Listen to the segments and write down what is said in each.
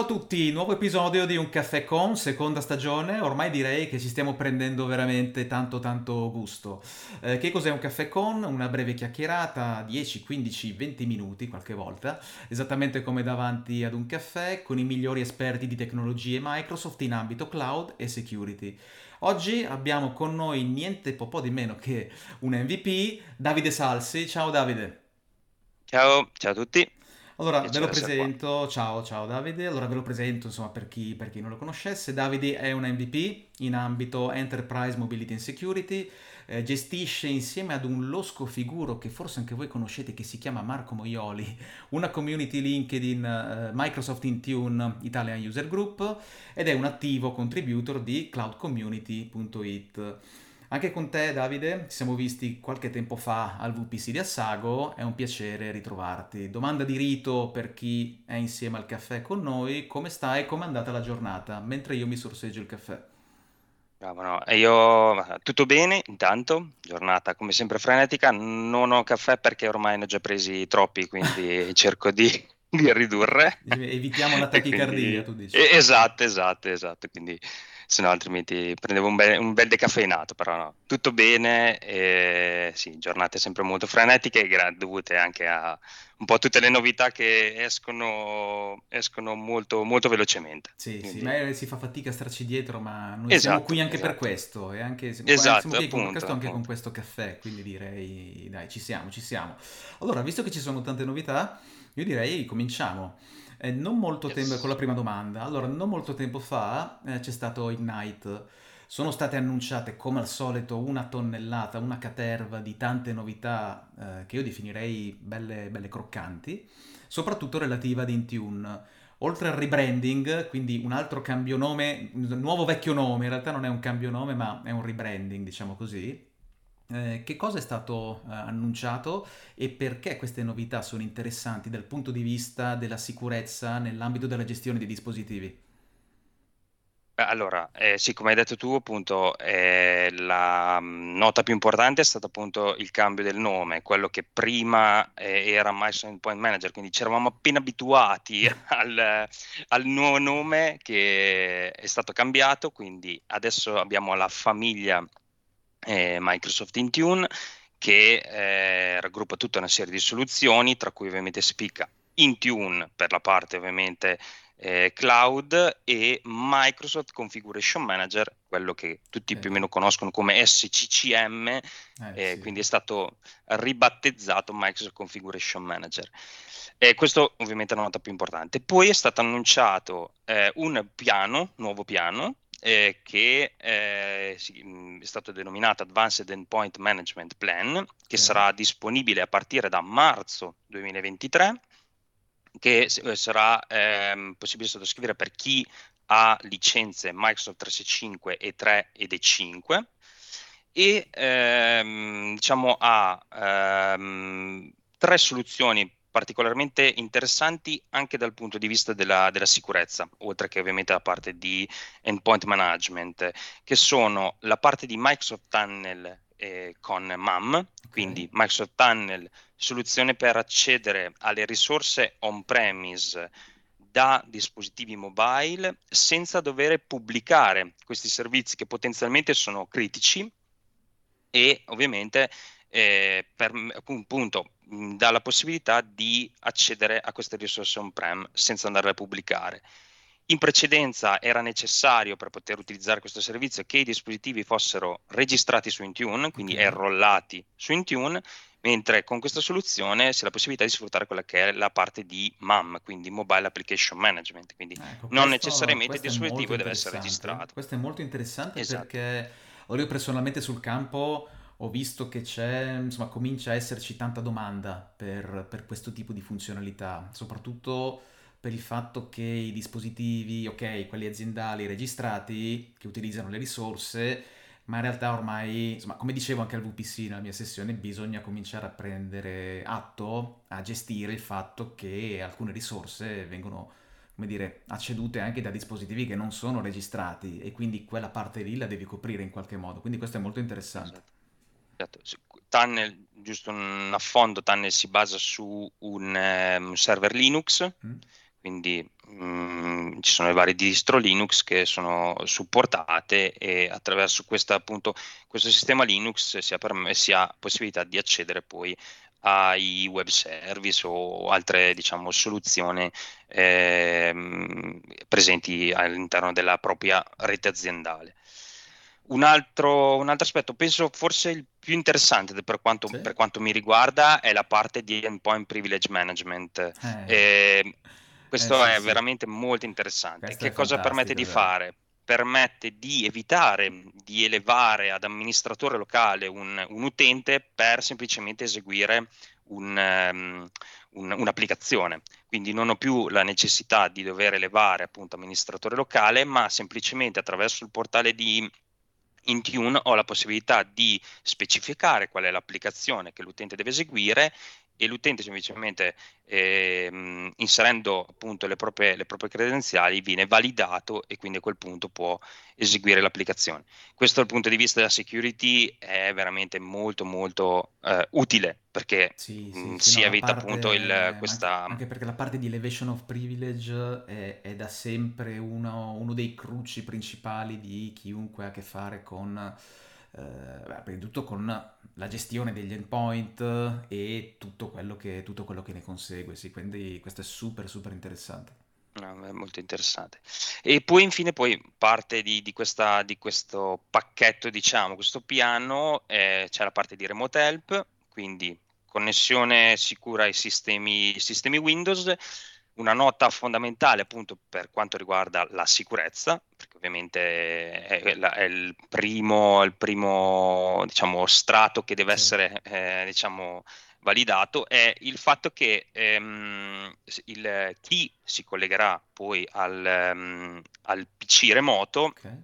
Ciao a tutti, nuovo episodio di Un Caffè Con, seconda stagione. Ormai direi che ci stiamo prendendo veramente tanto tanto gusto. Eh, che cos'è un caffè con? Una breve chiacchierata, 10, 15, 20 minuti qualche volta, esattamente come davanti ad un caffè, con i migliori esperti di tecnologie Microsoft in ambito cloud e security. Oggi abbiamo con noi niente po' di meno che un MVP, Davide Salsi. Ciao Davide. Ciao, ciao a tutti. Allora, ve lo presento, ciao, ciao Davide, allora ve lo presento insomma per chi, per chi non lo conoscesse, Davide è un MVP in ambito Enterprise Mobility and Security, eh, gestisce insieme ad un losco figuro che forse anche voi conoscete che si chiama Marco Moioli, una community LinkedIn eh, Microsoft Intune Italian User Group ed è un attivo contributor di cloudcommunity.it. Anche con te, Davide, ci siamo visti qualche tempo fa al VPC di Assago, è un piacere ritrovarti. Domanda di rito per chi è insieme al caffè con noi, come stai, come è andata la giornata, mentre io mi sorseggio il caffè? Bravo, no. io tutto bene, intanto, giornata come sempre frenetica, non ho caffè perché ormai ne ho già presi troppi, quindi cerco di, di ridurre. Evitiamo la tachicardia, quindi, tu dici. Esatto, esatto, esatto, quindi se no altrimenti prendevo un bel, un bel decaffeinato, però no, tutto bene, e, sì, giornate sempre molto frenetiche, dovute anche a un po' tutte le novità che escono, escono molto, molto velocemente. Sì, Quindi... sì, ma si fa fatica a starci dietro, ma noi esatto, siamo qui anche esatto. per questo, e anche, siamo, esatto, siamo qui appunto, con questo, anche con questo caffè, quindi direi, dai, ci siamo, ci siamo. Allora, visto che ci sono tante novità, io direi cominciamo. Eh, non molto yes. tempo, con la prima domanda, allora, non molto tempo fa eh, c'è stato Ignite, sono state annunciate come al solito una tonnellata, una caterva di tante novità eh, che io definirei belle, belle croccanti, soprattutto relativa ad Intune. Oltre al rebranding, quindi un altro cambio nome, nuovo vecchio nome, in realtà non è un cambio nome ma è un rebranding, diciamo così, eh, che cosa è stato eh, annunciato e perché queste novità sono interessanti dal punto di vista della sicurezza nell'ambito della gestione dei dispositivi? Allora, eh, sì, come hai detto tu, appunto, eh, la mm, nota più importante è stato appunto il cambio del nome, quello che prima eh, era Microsoft Endpoint Manager, quindi ci eravamo appena abituati al, al, nuovo nome che è stato cambiato, quindi adesso abbiamo la famiglia eh, Microsoft Intune che eh, raggruppa tutta una serie di soluzioni, tra cui ovviamente spicca Intune per la parte ovviamente eh, cloud e Microsoft Configuration Manager, quello che tutti più o meno conoscono come SCCM, eh, eh, sì. quindi è stato ribattezzato Microsoft Configuration Manager. E questo ovviamente è la nota più importante. Poi è stato annunciato eh, un piano, nuovo piano, eh, che eh, è stato denominato Advanced Endpoint Management Plan, che okay. sarà disponibile a partire da marzo 2023, che eh, sarà ehm, possibile sottoscrivere per chi ha licenze Microsoft 365 e 3 ed E5 e ehm, diciamo ha ehm, tre soluzioni particolarmente interessanti anche dal punto di vista della, della, sicurezza, oltre che ovviamente la parte di endpoint management, che sono la parte di Microsoft Tunnel eh, con MAM, quindi Microsoft Tunnel, soluzione per accedere alle risorse on-premise da dispositivi mobile senza dover pubblicare questi servizi che potenzialmente sono critici e ovviamente eh, per appunto dà la possibilità di accedere a queste risorse on-prem senza andarle a pubblicare. In precedenza era necessario per poter utilizzare questo servizio che i dispositivi fossero registrati su Intune, quindi enrollati su Intune, mentre con questa soluzione si ha la possibilità di sfruttare quella che è la parte di MAM, quindi Mobile Application Management, quindi ecco, non questo, necessariamente il dispositivo deve essere registrato. Questo è molto interessante esatto. perché io personalmente sul campo ho visto che c'è, insomma, comincia a esserci tanta domanda per, per, questo tipo di funzionalità, soprattutto per il fatto che i dispositivi, ok, quelli aziendali registrati, che utilizzano le risorse, ma in realtà ormai, insomma, come dicevo anche al VPC nella mia sessione, bisogna cominciare a prendere atto, a gestire il fatto che alcune risorse vengono, come dire, accedute anche da dispositivi che non sono registrati e quindi quella parte lì la devi coprire in qualche modo. Quindi questo è molto interessante. Esatto. Tunnel, giusto un affondo, Tunnel si basa su un um, server Linux, mm. quindi um, ci sono le varie distro Linux che sono supportate e attraverso questa, appunto, questo sistema Linux si ha, perm- si ha possibilità di accedere poi ai web service o altre diciamo, soluzioni eh, presenti all'interno della propria rete aziendale. Un altro, un altro, aspetto, penso forse il più interessante per quanto, sì. per quanto, mi riguarda, è la parte di endpoint privilege management. Eh. Eh, questo eh, sì, è sì. veramente molto interessante. Questo che cosa permette di fare? Permette di evitare di elevare ad amministratore locale un, un utente per semplicemente eseguire un, um, un, un'applicazione. Quindi non ho più la necessità di dover elevare appunto amministratore locale, ma semplicemente attraverso il portale di Intune ho la possibilità di specificare qual è l'applicazione che l'utente deve eseguire e l'utente semplicemente eh, inserendo appunto le proprie, le proprie, credenziali viene validato e quindi a quel punto può eseguire l'applicazione. Questo dal punto di vista della security è veramente molto molto eh, utile perché sì, sì, mh, sì, si no, evita parte, appunto il, questa... Anche, perché la parte di elevation of privilege è, è da sempre uno, uno dei cruci principali di chiunque ha a che fare con eh, prima di tutto con la gestione degli endpoint e tutto quello che, tutto quello che ne consegue, sì, quindi questo è super super interessante. Molto interessante. E poi infine poi parte di, di, questa, di questo pacchetto, diciamo, questo piano, eh, c'è la parte di remote help, quindi connessione sicura ai sistemi, sistemi Windows, una nota fondamentale appunto per quanto riguarda la sicurezza, ovviamente è, è il primo, il primo diciamo, strato che deve essere eh, diciamo, validato, è il fatto che ehm, il, chi si collegherà poi al, um, al PC remoto okay.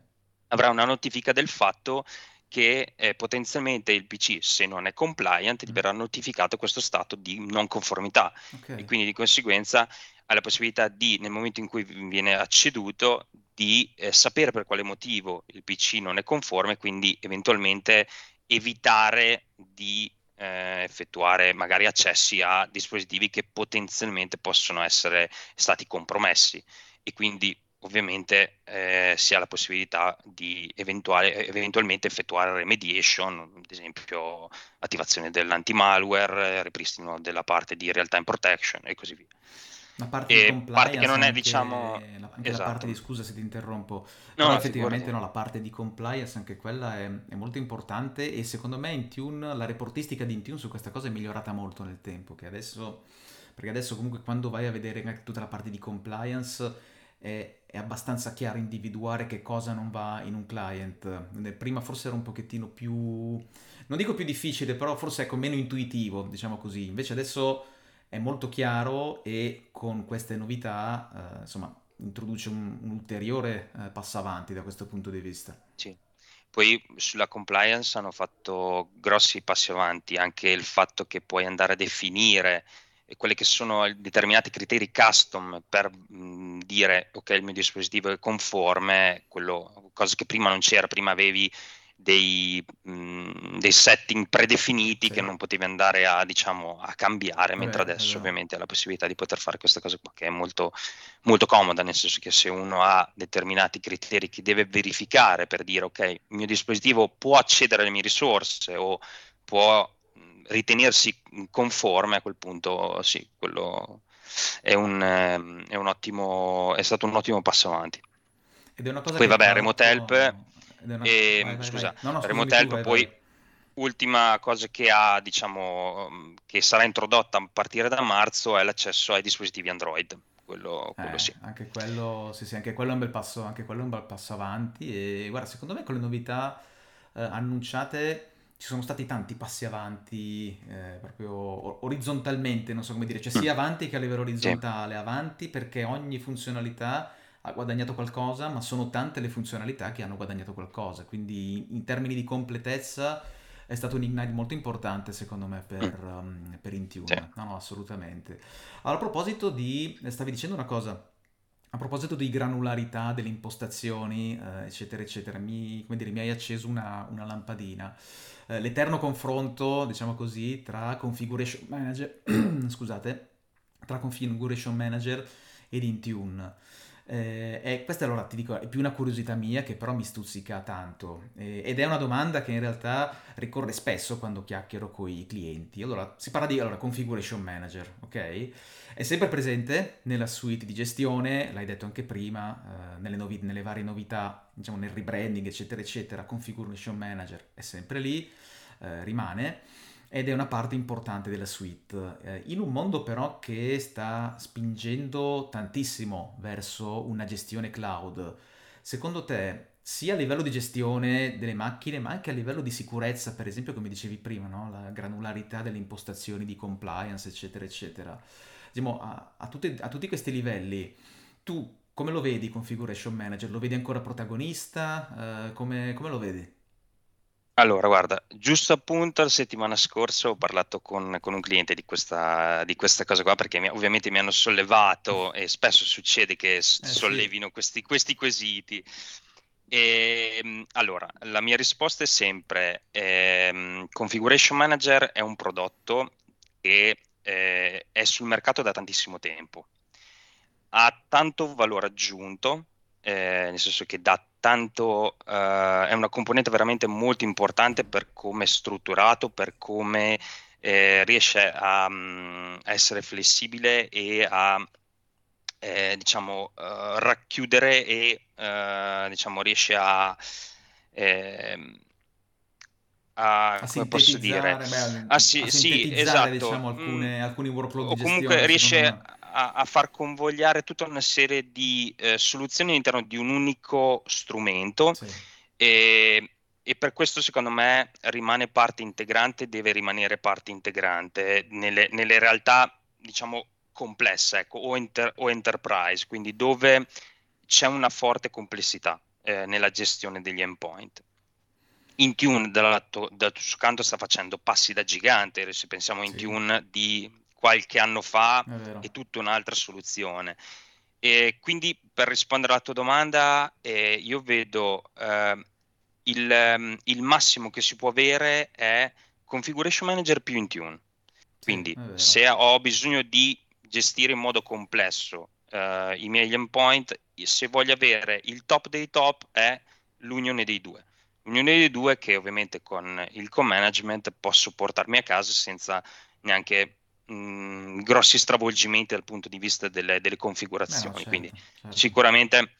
avrà una notifica del fatto che eh, potenzialmente il PC, se non è compliant, gli mm. verrà notificato questo stato di non conformità okay. e quindi di conseguenza ha la possibilità di, nel momento in cui viene acceduto, di eh, sapere per quale motivo il PC non è conforme, quindi eventualmente evitare di eh, effettuare magari accessi a dispositivi che potenzialmente possono essere stati compromessi e quindi ovviamente eh, si ha la possibilità di eventualmente effettuare remediation, ad esempio attivazione dell'anti-malware, ripristino della parte di real-time protection e così via. La parte e di compliance parte che non è, anche, diciamo... Anche esatto. la parte di, scusa se ti interrompo, no, effettivamente no, la parte di compliance anche quella è, è, molto importante e secondo me Intune, la reportistica di Intune su questa cosa è migliorata molto nel tempo, che adesso, perché adesso comunque quando vai a vedere tutta la parte di compliance è, è abbastanza chiaro individuare che cosa non va in un client. Prima forse era un pochettino più, non dico più difficile, però forse ecco meno intuitivo, diciamo così, invece adesso è molto chiaro e con queste novità, eh, insomma, introduce un, un ulteriore eh, passo avanti da questo punto di vista. Sì. Poi sulla compliance hanno fatto grossi passi avanti, anche il fatto che puoi andare a definire quelli che sono determinati criteri custom per mh, dire ok il mio dispositivo è conforme, quello, cosa che prima non c'era, prima avevi dei, mh, dei setting predefiniti sì. che non potevi andare a, diciamo, a cambiare, mentre Beh, adesso ovviamente hai la possibilità di poter fare questa cosa qua, che è molto, molto comoda, nel senso che se uno ha determinati criteri che deve verificare per dire ok, il mio dispositivo può accedere alle mie risorse o può ritenersi conforme, a quel punto sì, quello è, un, è, un ottimo, è stato un ottimo passo avanti. Poi vabbè, Remote Help una... E, vai, vai, scusa, vai. No, no, Remote Help poi ultima cosa che ha, diciamo, che sarà introdotta a partire da marzo è l'accesso ai dispositivi Android. Quello, quello eh, sì. Anche quello, sì, sì, anche quello è un bel passo, anche quello è un bel passo avanti. E guarda, secondo me con le novità eh, annunciate ci sono stati tanti passi avanti eh, proprio orizzontalmente, non so come dire, cioè sia mm. avanti che a livello orizzontale, sì. avanti perché ogni funzionalità ha guadagnato qualcosa, ma sono tante le funzionalità che hanno guadagnato qualcosa. Quindi in termini di completezza è stato un ignite molto importante secondo me per, mm. um, per Intune. Sì. No, no, assolutamente. Allora, a proposito di... stavi dicendo una cosa. A proposito di granularità delle impostazioni, eh, eccetera, eccetera, mi, dire, mi hai acceso una, una lampadina. Eh, l'eterno confronto, diciamo così, tra Configuration Manager, scusate, tra Configuration Manager ed Intune. Eh, e questa allora ti dico è più una curiosità mia che però mi stuzzica tanto Eh, ed è una domanda che in realtà ricorre spesso quando chiacchiero con i clienti. Allora, si parla di allora, configuration manager, ok? È sempre presente nella suite di gestione, l'hai detto anche prima, eh, nelle, novi- nelle varie novità, diciamo nel rebranding, eccetera, eccetera. Configuration manager è sempre lì, eh, rimane ed è una parte importante della suite. Eh, in un mondo però che sta spingendo tantissimo verso una gestione cloud, secondo te, sia a livello di gestione delle macchine, ma anche a livello di sicurezza, per esempio, come dicevi prima, no? la granularità delle impostazioni di compliance, eccetera, eccetera. Diciamo, a, a tutti, a tutti questi livelli, tu come lo vedi Configuration Manager? Lo vedi ancora protagonista? Eh, come, come lo vedi? Allora, guarda, giusto appunto la settimana scorsa ho parlato con, con un cliente di questa, di questa cosa qua perché mi- ovviamente mi hanno sollevato e spesso succede che Eh sì, sollevino questi, questi quesiti. E, mh, allora, la mia risposta è sempre, ehm, Configuration Manager è un prodotto che eh, è sul mercato da tantissimo tempo ha tanto valore aggiunto, eh, nel senso che dà tanto, eh, è una componente veramente molto importante per come è strutturato, per come eh, riesce a, mm, a essere flessibile e a eh, diciamo, eh, racchiudere e eh, diciamo, riesce a, ehm, a, a come posso dire, beh, ah a sì, sì, sintetizzare, esatto, diciamo, Mm, alcune- alcuni workload di o comunque riesce me. A, a far convogliare tutta una serie di eh, soluzioni all'interno di un unico strumento. Sì, e, e per questo secondo me rimane parte integrante, deve rimanere parte integrante nelle, nelle realtà, diciamo, complesse, ecco, o, enter- o enterprise, quindi dove c'è una forte complessità eh, nella gestione degli endpoint. Intune dal, dal suo canto sta facendo passi da gigante, se pensiamo a sì, Intune di qualche anno fa è è tutta un'altra soluzione. E quindi per rispondere alla tua domanda, eh, io vedo eh, il, ehm, il massimo che si può avere è Configuration Manager più Intune. Sì, è Quindi vero. se ho bisogno di gestire in modo complesso eh, i miei endpoint, se voglio avere il top dei top è l'unione dei due. L'unione dei due che ovviamente con il co-management posso portarmi a casa senza neanche mh, grossi stravolgimenti dal punto di vista delle, delle configurazioni. Quindi certo, certo. sicuramente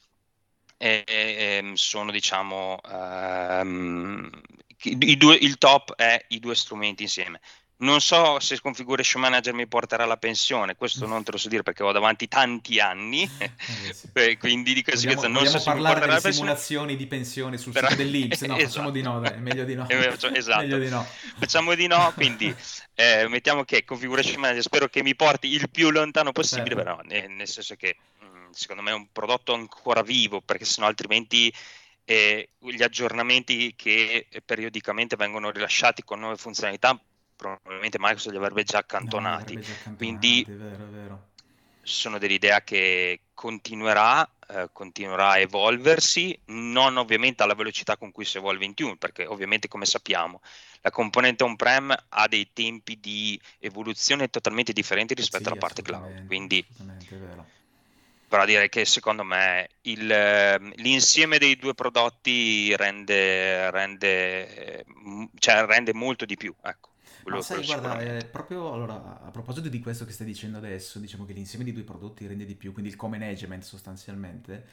eh, eh, sono diciamo ehm, i due, il top è i due strumenti insieme. Non so se Configuration Manager mi porterà alla pensione, questo non te lo so dire perché ho davanti tanti anni, Eh sì. eh, quindi di conseguenza non so se mi parlare porterà alla pensione, simulazioni di pensione sul però sito dell'Inps? No, facciamo di esatto, no, dai, è meglio di no. Vero, cioè, Meglio esatto, di no. facciamo di no, quindi eh, mettiamo che Configuration Manager spero che mi porti il più lontano possibile, Certo. però nel, nel senso che mh, secondo me è un prodotto ancora vivo, perché sennò altrimenti eh, gli aggiornamenti che periodicamente vengono rilasciati con nuove funzionalità, probabilmente Microsoft li avrebbe già No, accantonati. avrebbe già Quindi è vero, è vero. sono dell'idea che continuerà, eh, continuerà a evolversi, non ovviamente alla velocità con cui si evolve in Tune, perché ovviamente come sappiamo la componente on-prem ha dei tempi di evoluzione totalmente differenti rispetto Sì, alla parte cloud. Quindi però direi che secondo me il, eh, l'insieme dei due prodotti rende, rende, eh, cioè rende molto di più, ecco, Ma quello, sai, quello guarda, eh, proprio allora, a proposito di questo che stai dicendo adesso, diciamo che l'insieme di due prodotti rende di più, quindi il co-management sostanzialmente,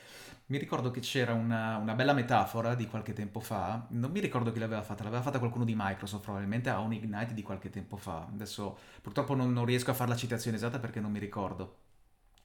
mi ricordo che c'era una, una bella metafora di qualche tempo fa, non mi ricordo chi l'aveva fatta, l'aveva fatta qualcuno di Microsoft probabilmente a un Ignite di qualche tempo fa, adesso purtroppo non, non riesco a fare la citazione esatta perché non mi ricordo,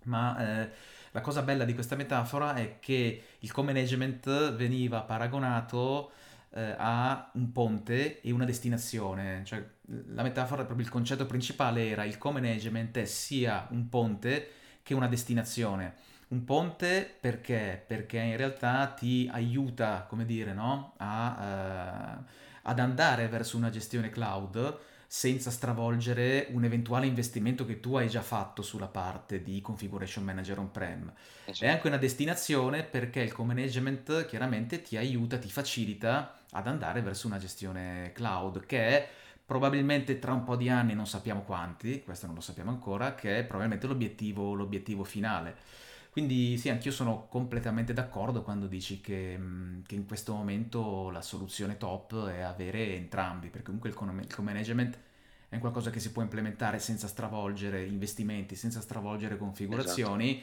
ma eh, la cosa bella di questa metafora è che il co-management veniva paragonato eh, a un ponte e una destinazione, cioè la metafora, proprio il concetto principale era il co-management è sia un ponte che una destinazione. Un ponte perché? Perché in realtà ti aiuta, come dire, no? a, eh, ad andare verso una gestione cloud senza stravolgere un eventuale investimento che tu hai già fatto sulla parte di configuration manager on-prem. È Esatto. anche una destinazione perché il co-management chiaramente ti aiuta, ti facilita ad andare verso una gestione cloud che è probabilmente tra un po' di anni, non sappiamo quanti, questo non lo sappiamo ancora, che è probabilmente l'obiettivo, l'obiettivo finale. Quindi sì, anch'io sono completamente d'accordo quando dici che, che in questo momento la soluzione top è avere entrambi, perché comunque il co- il co-management è qualcosa che si può implementare senza stravolgere investimenti, senza stravolgere Esatto. configurazioni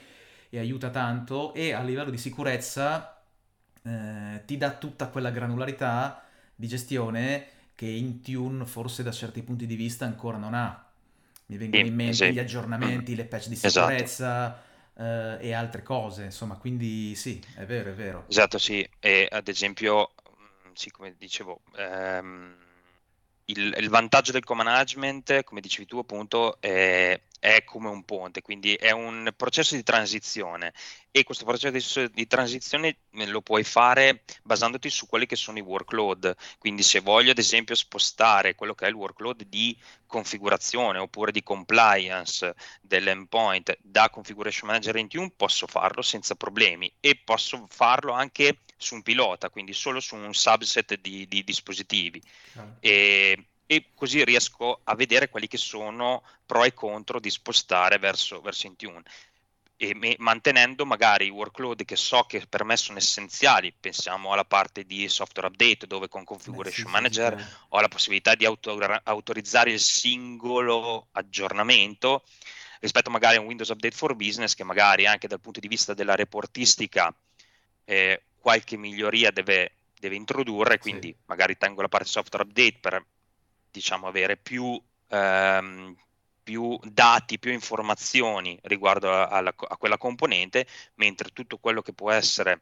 e aiuta tanto e a livello di sicurezza eh, ti dà tutta quella granularità di gestione che Intune forse da certi punti di vista ancora non ha. Mi vengono Sì, in mente gli esempio. Mm, aggiornamenti, le patch di Esatto. Eh, e altre cose, insomma, quindi sì, è vero, è vero. Esatto, sì, e ad esempio, mh, sì, come dicevo, ehm, il, il vantaggio del co-management, come dicevi tu, appunto, è, è come un ponte, quindi è un processo di transizione e questo processo di, transizione eh, lo puoi fare basandoti su quelli che sono i workload. Quindi se voglio, ad esempio, spostare quello che è il workload di configurazione oppure di compliance dell'endpoint da Configuration Manager in Tune, posso farlo senza problemi e posso farlo anche su un pilota, quindi solo su un subset di, di dispositivi. Chiaro. E, e, così riesco a vedere quelli che sono pro e contro di spostare verso, verso Intune e me, mantenendo magari i workload che so che per me sono essenziali, pensiamo alla parte di software update dove con Beh, sì, Configuration sì, sì, Manager ho la possibilità di auto- autorizzare il singolo aggiornamento rispetto magari a un Windows Update for Business che magari anche dal punto di vista della reportistica eh, qualche miglioria deve, deve introdurre, Sì. quindi magari tengo la parte software update per diciamo avere più, ehm, più dati, più informazioni riguardo a, alla- a quella componente, mentre tutto quello che può essere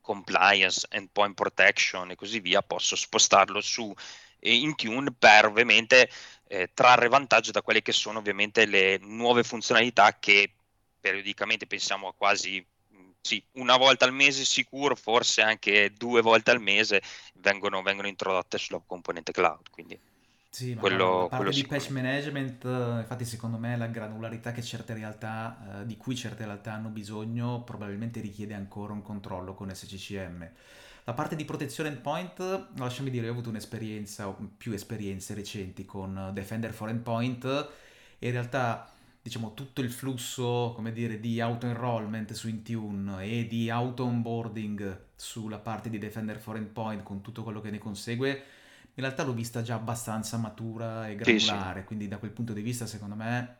compliance, endpoint protection e così via, posso spostarlo su eh, Intune per ovviamente eh, trarre vantaggio da quelle che sono ovviamente le nuove funzionalità che periodicamente pensiamo a quasi sì, una volta al mese sicuro, forse anche due volte al mese vengono, vengono introdotte sulla componente cloud, quindi Sì, ma la quello, quello parte di patch management, infatti secondo me la granularità che certe realtà, eh, di cui certe realtà hanno bisogno, probabilmente richiede ancora un controllo con SCCM. La parte di protezione endpoint, lasciami dire, io ho avuto un'esperienza, o più esperienze recenti con Defender for Endpoint e in realtà, diciamo, tutto il flusso, come dire, di auto-enrollment su Intune e di auto-onboarding sulla parte di Defender for Endpoint con tutto quello che ne consegue in realtà l'ho vista già abbastanza matura e Sì, sì, granulare, quindi da quel punto di vista, secondo me,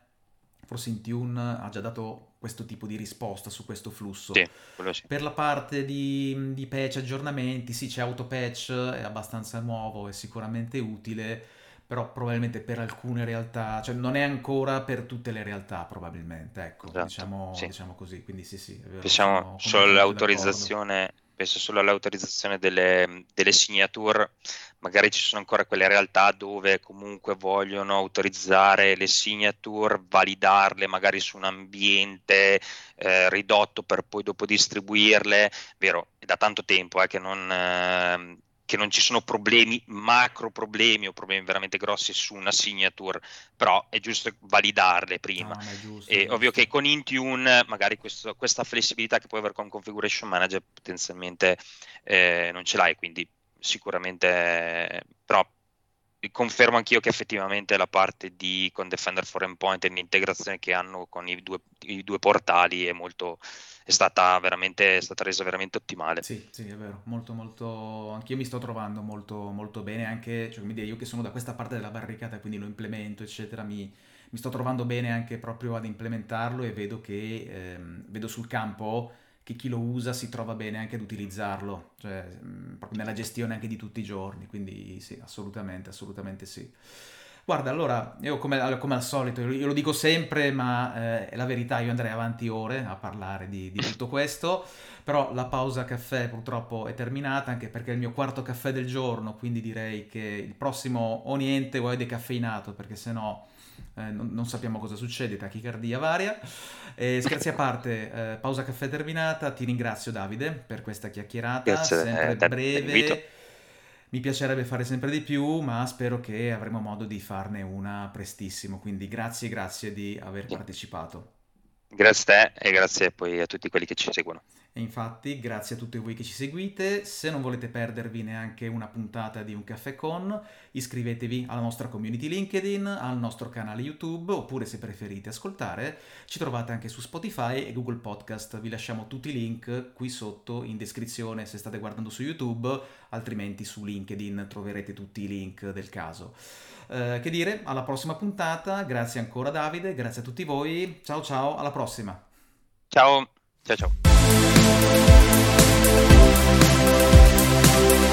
forse Intune ha già dato questo tipo di risposta su questo flusso. sì, sì. Per la parte di, di patch, aggiornamenti, sì, c'è AutoPatch, è abbastanza nuovo, è sicuramente utile, però probabilmente per alcune realtà, cioè non è ancora per tutte le realtà, probabilmente, ecco, Esatto, diciamo, sì. diciamo così, quindi sì, sì, vero, solo d'accordo. all'autorizzazione, penso solo all'autorizzazione delle, delle signature, magari ci sono ancora quelle realtà dove comunque vogliono autorizzare le signature, validarle magari su un ambiente eh, ridotto per poi dopo distribuirle, vero, è da tanto tempo eh, che non... ehm, che non ci sono problemi, macro problemi o problemi veramente grossi su una signature, però è giusto validarle prima. No, è giusto, è E ovvio che con Intune magari questo- questa flessibilità che puoi avere con Configuration Manager potenzialmente eh, non ce l'hai, quindi sicuramente, eh, però confermo anch'io che effettivamente la parte di con Defender for Endpoint e l'integrazione che hanno con i due, i due portali è molto, è stata è stata resa veramente ottimale. Sì, sì, è vero, molto, molto, anch'io mi sto trovando molto, molto bene, anche, cioè, come dire, io che sono da questa parte della barricata, quindi lo implemento, eccetera, mi, mi sto trovando bene anche proprio ad implementarlo e vedo che, ehm, vedo sul campo che chi lo usa si trova bene anche ad utilizzarlo, cioè, proprio nella gestione anche di tutti i giorni, quindi sì, assolutamente, assolutamente sì. Guarda, allora, io come, come al solito, io lo dico sempre, ma eh, è la verità, io andrei avanti ore a parlare di, di tutto questo. Però la pausa caffè purtroppo è terminata, anche perché è il mio quarto caffè del giorno, quindi direi che il prossimo o niente o è decaffeinato, perché sennò eh, non, non sappiamo cosa succede, tachicardia varia. E scherzi a parte, eh, pausa caffè terminata, ti ringrazio Davide per questa chiacchierata, Grazie a sempre breve. Mi piacerebbe fare sempre di più, ma spero che avremo modo di farne una prestissimo, quindi grazie, grazie di aver partecipato. Grazie a te e grazie poi a tutti quelli che ci seguono. E infatti, grazie a tutti voi che ci seguite. Se non volete perdervi neanche una puntata di Un Caffè Con, iscrivetevi alla nostra community LinkedIn, al nostro canale YouTube, oppure se preferite ascoltare, ci trovate anche su Spotify e Google Podcast. Vi lasciamo tutti i link qui sotto in descrizione se state guardando su YouTube, altrimenti su LinkedIn troverete tutti i link del caso. Eh, che dire, alla prossima puntata, grazie ancora Davide, grazie a tutti voi, ciao ciao, alla prossima. Ciao, ciao ciao. Thank you.